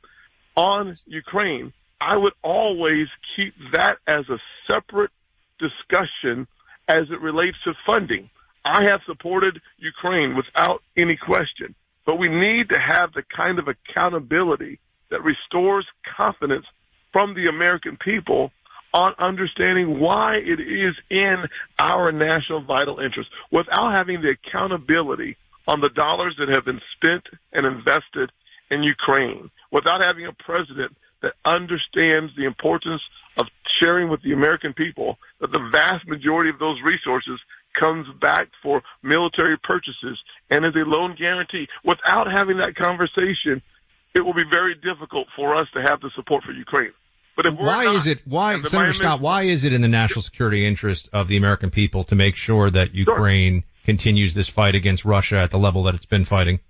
On Ukraine, I would always keep that as a separate discussion as it relates to funding. I have supported Ukraine without any question, but we need to have the kind of accountability that restores confidence from the American people on understanding why it is in our national vital interest without having the accountability on the dollars that have been spent and invested in Ukraine, without having a president that understands the importance of sharing with the American people that the vast majority of those resources comes back for military purchases and as a loan guarantee. Without having that conversation, it will be very difficult for us to have the support for Ukraine. But if why not, is it why Senator Biden Scott? Why is it in the national security interest of the American people to make sure that Ukraine continues this fight against Russia at the level that it's been fighting?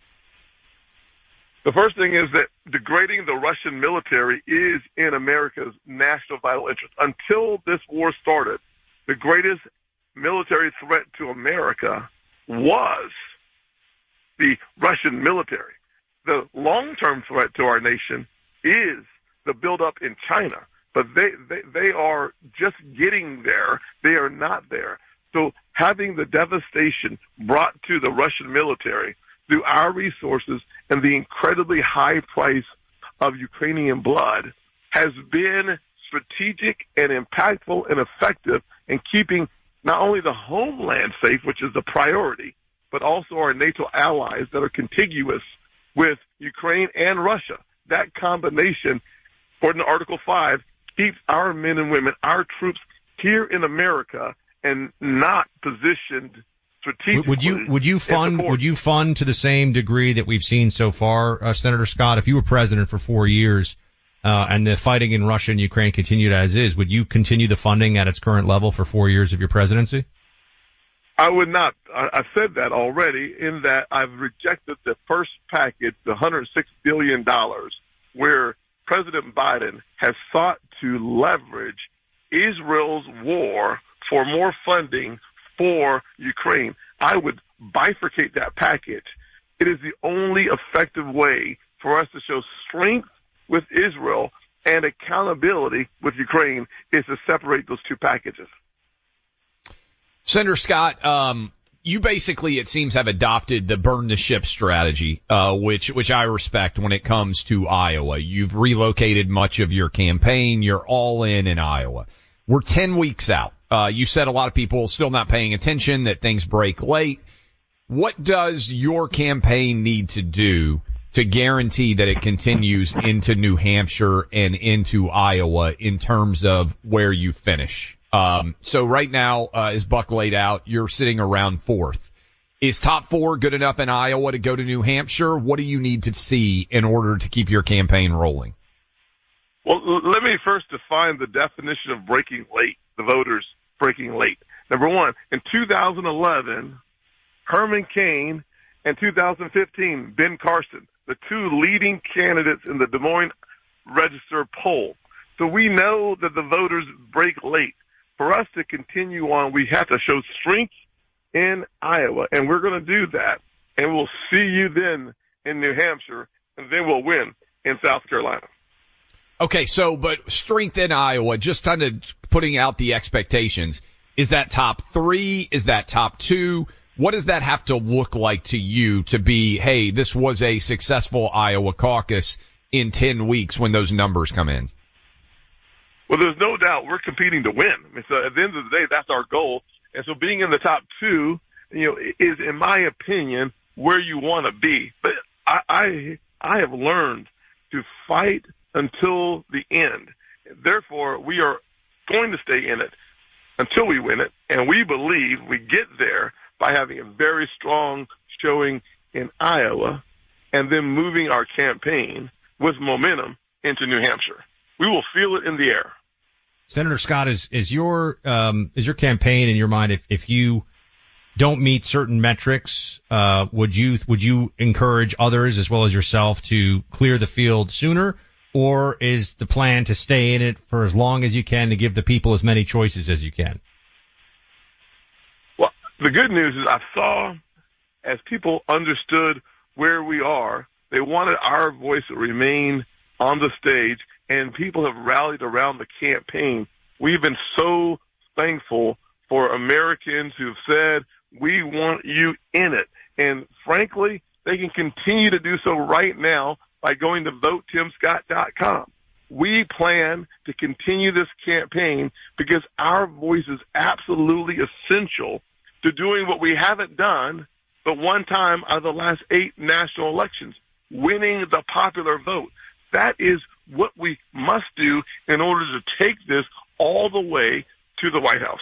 The first thing is that degrading the Russian military is in America's national vital interest. Until this war started, the greatest military threat to America was the Russian military. The long-term threat to our nation is the buildup in China, but they, they, they are just getting there. They are not there. So having the devastation brought to the Russian military through our resources and the incredibly high price of Ukrainian blood has been strategic and impactful and effective in keeping not only the homeland safe, which is the priority, but also our NATO allies that are contiguous with Ukraine and Russia. That combination, according to Article 5, keeps our men and women, our troops here in America and not positioned strategically. Would you would you fund would you fund to the same degree that we've seen so far, uh, Senator Scott? If you were president for four years uh, and the fighting in Russia and Ukraine continued as is, would you continue the funding at its current level for four years of your presidency? I would not. I, said that already in that I've rejected the first package, the 106 billion dollars, where President Biden has sought to leverage Israel's war for more funding for Ukraine. I would bifurcate that package. It is the only effective way for us to show strength with Israel and accountability with Ukraine is to separate those two packages. Senator Scott, um, you basically, it seems, have adopted the burn the ship strategy, uh, which which I respect when it comes to Iowa. You've relocated much of your campaign. You're all in in Iowa. We're ten weeks out. Uh, you said a lot of people still not paying attention, that things break late. What does your campaign need to do to guarantee that it continues into New Hampshire and into Iowa in terms of where you finish? Um, so right now, uh, as Buck laid out, you're sitting around fourth. Is top four good enough in Iowa to go to New Hampshire? What do you need to see in order to keep your campaign rolling? Well, let me first define the definition of breaking late, the voters breaking late. Number one, in 2011, Herman Cain and 2015, Ben Carson, the two leading candidates in the Des Moines Register poll. So we know that the voters break late. For us to continue on, we have to show strength in Iowa, and we're going to do that. And we'll see you then in New Hampshire, and then we'll win in South Carolina. Okay, so but strength in Iowa, just kind of putting out the expectations. Is that top three? Is that top two? What does that have to look like to you to be, hey, this was a successful Iowa caucus in 10 weeks when those numbers come in? Well, there's no doubt we're competing to win. I mean, so at the end of the day, that's our goal. And so being in the top two, you know, is in my opinion where you want to be. But I, I, I have learned to fight until the end. Therefore, we are going to stay in it until we win it. And we believe we get there by having a very strong showing in Iowa and then moving our campaign with momentum into New Hampshire. We will feel it in the air. Senator Scott, is is your um, is your campaign in your mind if if you don't meet certain metrics, uh, would you would you encourage others as well as yourself to clear the field sooner, or is the plan to stay in it for as long as you can to give the people as many choices as you can? Well, the good news is I saw as people understood where we are, they wanted our voice to remain on the stage and people have rallied around the campaign. We've been so thankful for Americans who've said, we want you in it. And frankly, they can continue to do so right now by going to votetimscott.com. we plan to continue this campaign because our voice is absolutely essential to doing what we haven't done but one time out of the last eight national elections, winning the popular vote. That is what we must do in order to take this all the way to the White House.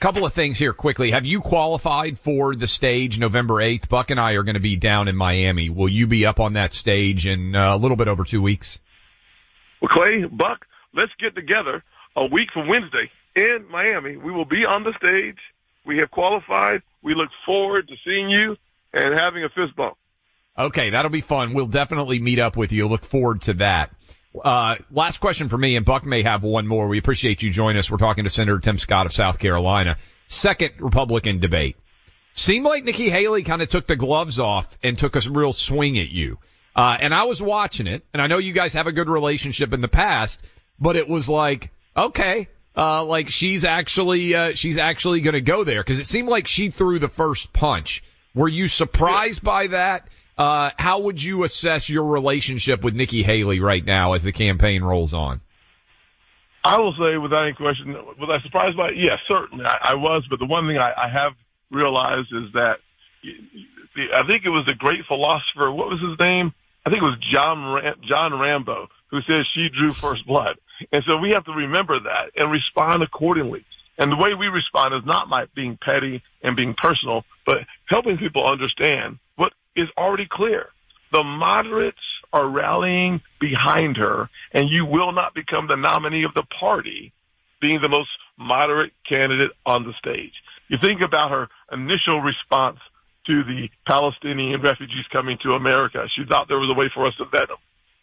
Couple of things here quickly. Have you qualified for the stage November 8th? Buck and I are going to be down in Miami. Will you be up on that stage in uh, a little bit over two weeks? Well, Clay, Buck, let's get together a week from Wednesday in Miami. We will be on the stage. We have qualified. We look forward to seeing you and having a fist bump. Okay, that'll be fun. We'll definitely meet up with you. Look forward to that. Uh, last question for me, and Buck may have one more. We appreciate you joining us. We're talking to Senator Tim Scott of South Carolina. Second Republican debate. Seemed like Nikki Haley kind of took the gloves off and took a real swing at you. Uh, and I was watching it, and I know you guys have a good relationship in the past, but it was like, okay, uh, like she's actually, uh, she's actually to go there because it seemed like she threw the first punch. Were you surprised by that? Uh, how would you assess your relationship with Nikki Haley right now as the campaign rolls on? I will say without any question, was I surprised by it? Yes, certainly I, I was. But the one thing I, I have realized is that I think it was a great philosopher. What was his name? I think it was John Ram- John Rambo who says she drew first blood. And so we have to remember that and respond accordingly. And the way we respond is not by being petty and being personal, but helping people understand is already clear. The moderates are rallying behind her, and you will not become the nominee of the party being the most moderate candidate on the stage. You think about her initial response to the Palestinian refugees coming to America. She thought there was a way for us to vet them.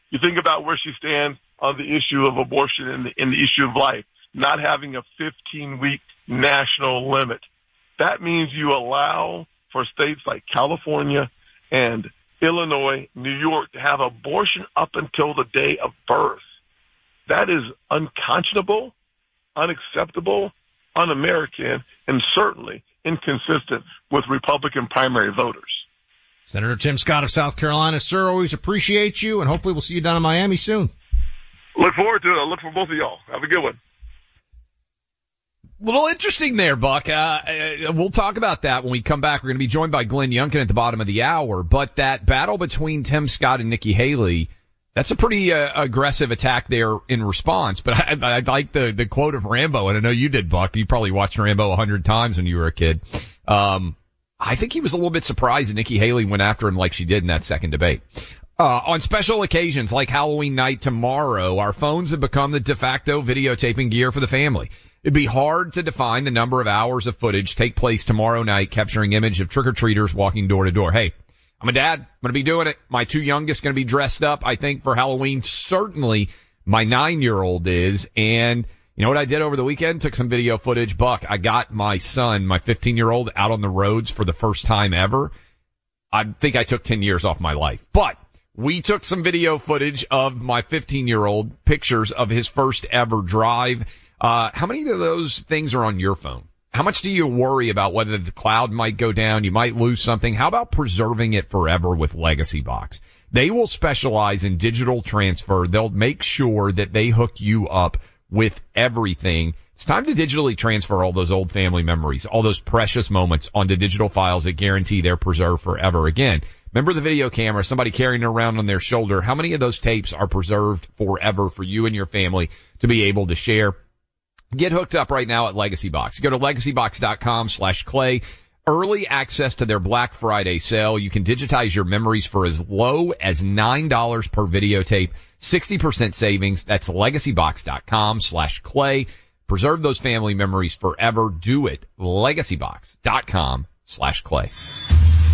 You think about where she stands on the issue of abortion and the, and the issue of life, not having a 15 week national limit. That means you allow for states like California and Illinois, New York to have abortion up until the day of birth. That is unconscionable, unacceptable, un-American, and certainly inconsistent with Republican primary voters. Senator Tim Scott of South Carolina, sir, always appreciate you, and hopefully we'll see you down in Miami soon. Look forward to it. I look for both of y'all. Have a good one. Little interesting there, Buck. Uh, uh, we'll talk about that when we come back. We're going to be joined by Glenn Youngkin at the bottom of the hour. But that battle between Tim Scott and Nikki Haley, that's a pretty uh, aggressive attack there in response. But I, I like the the quote of Rambo, and I know you did, Buck. You probably watched Rambo a hundred times when you were a kid. Um, I think he was a little bit surprised that Nikki Haley went after him like she did in that second debate. Uh, on special occasions like Halloween night tomorrow, our phones have become the de facto videotaping gear for the family. It'd be hard to define the number of hours of footage take place tomorrow night capturing image of trick-or-treaters walking door to door. Hey, I'm a dad. I'm going to be doing it. My two youngest going to be dressed up, I think, for Halloween. Certainly my nine-year-old is. And you know what I did over the weekend? Took some video footage. Buck, I got my son, my 15-year-old, out on the roads for the first time ever. I think I took 10 years off my life. But we took some video footage of my 15 year old pictures of his first ever drive. Uh, how many of those things are on your phone? How much do you worry about whether the cloud might go down? You might lose something. How about preserving it forever with Legacy Box? They will specialize in digital transfer. They'll make sure that they hook you up with everything. It's time to digitally transfer all those old family memories, all those precious moments onto digital files that guarantee they're preserved forever. Again, Remember the video camera, somebody carrying it around on their shoulder. How many of those tapes are preserved forever for you and your family to be able to share? Get hooked up right now at Legacy Box. Go to legacybox.com slash clay. Early access to their Black Friday sale. You can digitize your memories for as low as $9 per videotape. 60% savings. That's legacybox.com slash clay. Preserve those family memories forever. Do it. Legacybox.com slash clay.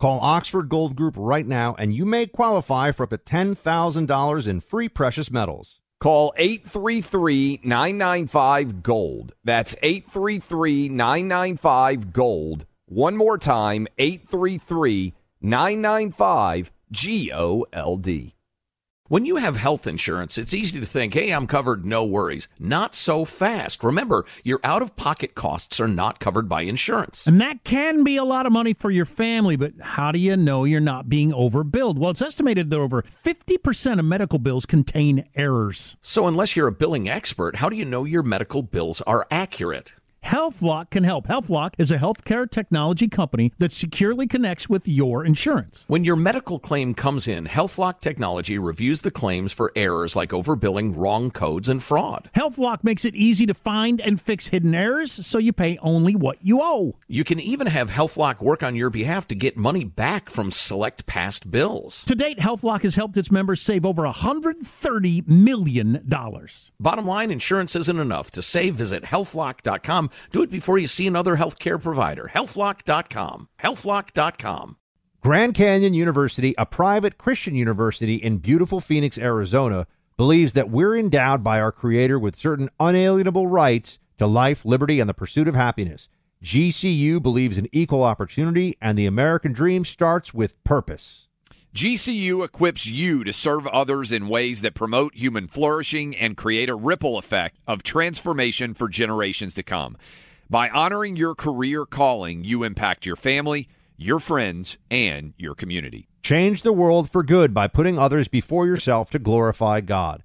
Call Oxford Gold Group right now and you may qualify for up to $10,000 in free precious metals. Call 833 995 Gold. That's 833 995 Gold. One more time 833 995 G O L D. When you have health insurance, it's easy to think, hey, I'm covered, no worries. Not so fast. Remember, your out of pocket costs are not covered by insurance. And that can be a lot of money for your family, but how do you know you're not being overbilled? Well, it's estimated that over 50% of medical bills contain errors. So, unless you're a billing expert, how do you know your medical bills are accurate? HealthLock can help. HealthLock is a healthcare technology company that securely connects with your insurance. When your medical claim comes in, HealthLock technology reviews the claims for errors like overbilling, wrong codes, and fraud. HealthLock makes it easy to find and fix hidden errors so you pay only what you owe. You can even have HealthLock work on your behalf to get money back from select past bills. To date, HealthLock has helped its members save over $130 million. Bottom line, insurance isn't enough. To save, visit healthlock.com do it before you see another healthcare provider. Healthlock.com. Healthlock.com. Grand Canyon University, a private Christian university in beautiful Phoenix, Arizona, believes that we're endowed by our Creator with certain unalienable rights to life, liberty, and the pursuit of happiness. GCU believes in equal opportunity, and the American dream starts with purpose. GCU equips you to serve others in ways that promote human flourishing and create a ripple effect of transformation for generations to come. By honoring your career calling, you impact your family, your friends, and your community. Change the world for good by putting others before yourself to glorify God.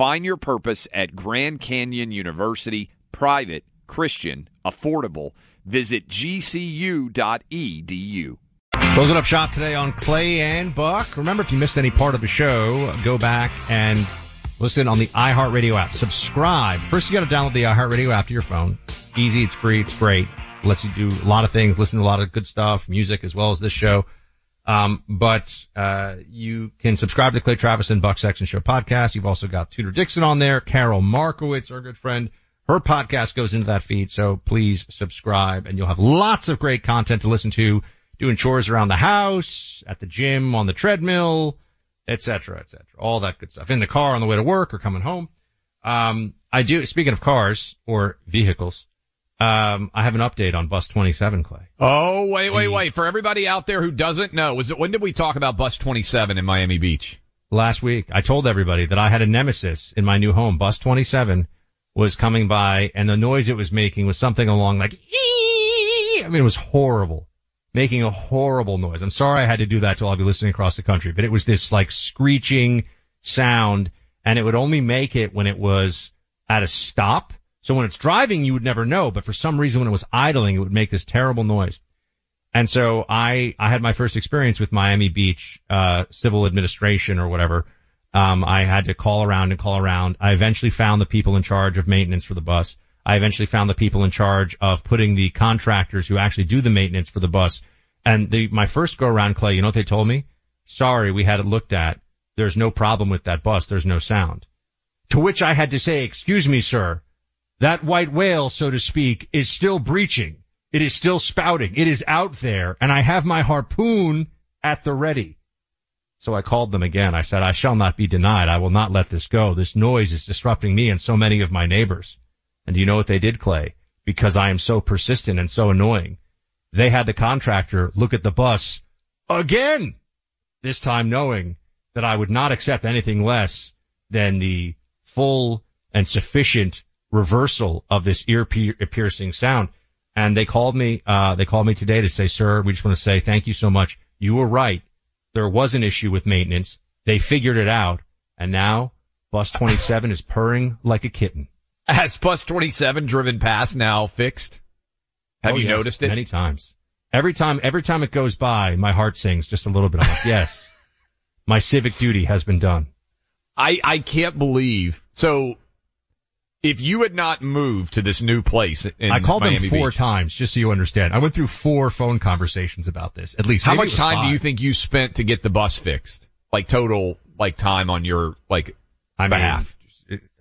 Find your purpose at Grand Canyon University, private, Christian, affordable. Visit gcu.edu. Closing up shop today on Clay and Buck. Remember, if you missed any part of the show, go back and listen on the iHeartRadio app. Subscribe. First, you got to download the iHeartRadio app to your phone. Easy, it's free, it's great. lets you do a lot of things, listen to a lot of good stuff, music as well as this show. Um, but uh, you can subscribe to Clay Travis and Buck Sexton Show podcast. You've also got Tudor Dixon on there, Carol Markowitz, our good friend. Her podcast goes into that feed, so please subscribe, and you'll have lots of great content to listen to, doing chores around the house, at the gym, on the treadmill, etc., etc. All that good stuff in the car on the way to work or coming home. Um, I do. Speaking of cars or vehicles, um, I have an update on Bus 27, Clay. Oh, wait, wait, wait. For everybody out there who doesn't know, was it, when did we talk about Bus 27 in Miami Beach? Last week. I told everybody that I had a nemesis in my new home. Bus 27 was coming by and the noise it was making was something along like, I mean, it was horrible. Making a horrible noise. I'm sorry I had to do that to all of you listening across the country, but it was this like screeching sound and it would only make it when it was at a stop so when it's driving, you would never know, but for some reason when it was idling, it would make this terrible noise. And so I, I had my first experience with Miami Beach, uh, civil administration or whatever. Um, I had to call around and call around. I eventually found the people in charge of maintenance for the bus. I eventually found the people in charge of putting the contractors who actually do the maintenance for the bus. And the, my first go around, Clay, you know what they told me? Sorry, we had it looked at. There's no problem with that bus. There's no sound. To which I had to say, excuse me, sir. That white whale, so to speak, is still breaching. It is still spouting. It is out there and I have my harpoon at the ready. So I called them again. I said, I shall not be denied. I will not let this go. This noise is disrupting me and so many of my neighbors. And do you know what they did, Clay? Because I am so persistent and so annoying. They had the contractor look at the bus again, this time knowing that I would not accept anything less than the full and sufficient reversal of this ear piercing sound. And they called me, uh, they called me today to say, sir, we just want to say thank you so much. You were right. There was an issue with maintenance. They figured it out. And now bus 27 is purring like a kitten. Has bus 27 driven past now fixed? Have Oh, you yes, noticed it? Many times. Every time, every time it goes by, my heart sings just a little bit. I'm like, yes, my civic duty has been done. I, I can't believe. So if you had not moved to this new place in I called Miami them four Beach, times, just so you understand. I went through four phone conversations about this, at least. how much time do you think you spent to get the bus fixed? Like total, like time on your, like, I mean, behalf?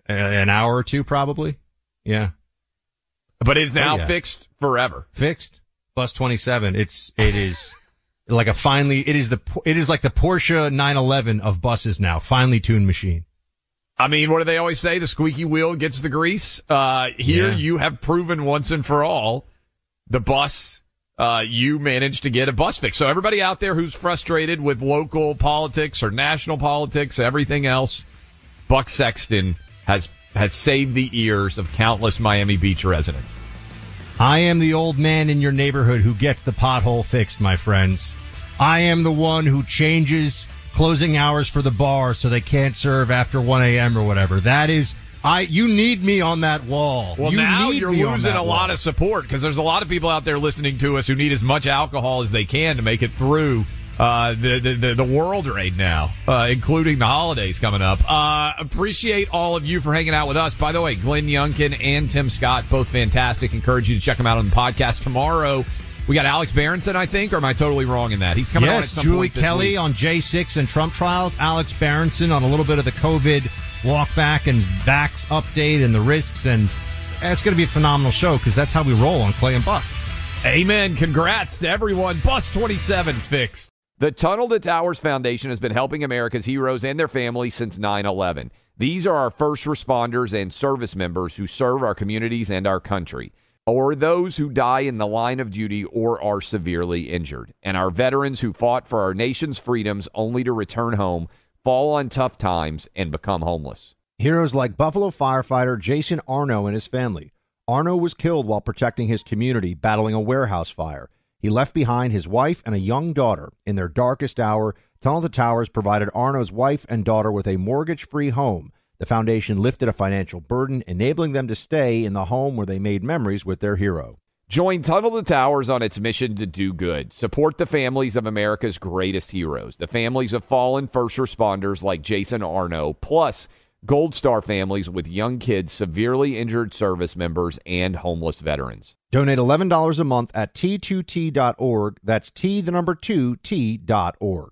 an hour or two, probably. Yeah, But it's now Oh, yeah. fixed forever. fixed. Bus 27. It's it is like a finely. It is the it is like the Porsche 911 of buses now. Finely tuned machine. I mean, what do they always say? The squeaky wheel gets the grease. Uh, here Yeah. you have proven once and for all the bus, uh, you managed to get a bus fix. So everybody out there who's frustrated with local politics or national politics, everything else, Buck Sexton has, has saved the ears of countless Miami Beach residents. I am the old man in your neighborhood who gets the pothole fixed, my friends. I am the one who changes closing hours for the bar so they can't serve after 1 a.m. or whatever. That is, I, you need me on that wall. Well, you now need you're losing a lot of support because there's a lot of people out there listening to us who need as much alcohol as they can to make it through uh, the, the the the world right now, uh, including the holidays coming up. Uh, appreciate all of you for hanging out with us. By the way, Glenn Youngkin and Tim Scott, both fantastic. Encourage you to check them out on the podcast tomorrow. We got Alex Berenson, I think, or am I totally wrong in that? He's coming on at Yes, some Julie point this Kelly week. on J6 and Trump trials. Alex Berenson on a little bit of the COVID walk back and vax update and the risks. And it's going to be a phenomenal show because that's how we roll on Clay and Buck. Amen. Congrats to everyone. Bus 27 fixed. The Tunnel to Towers Foundation has been helping America's heroes and their families since 9 11. These are our first responders and service members who serve our communities and our country, or those who die in the line of duty or are severely injured, and our veterans who fought for our nation's freedoms only to return home, fall on tough times, and become homeless. Heroes like Buffalo firefighter Jason Arno and his family. Arno was killed while protecting his community battling a warehouse fire. He left behind his wife and a young daughter. In their darkest hour, Tunnel to Towers provided Arno's wife and daughter with a mortgage free home. The foundation lifted a financial burden, enabling them to stay in the home where they made memories with their hero. Join Tunnel to Towers on its mission to do good. Support the families of America's greatest heroes, the families of fallen first responders like Jason Arno, plus Gold Star families with young kids, severely injured service members, and homeless veterans. Donate $11 a month at t2t.org. That's T, the number 2, T.org.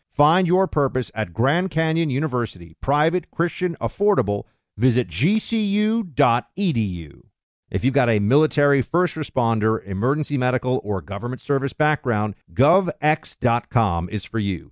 Find your purpose at Grand Canyon University, private, Christian, affordable. Visit gcu.edu. If you've got a military, first responder, emergency medical, or government service background, govx.com is for you.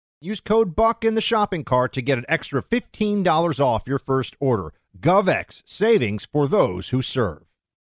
Use code BUCK in the shopping cart to get an extra $15 off your first order. GovX, savings for those who serve.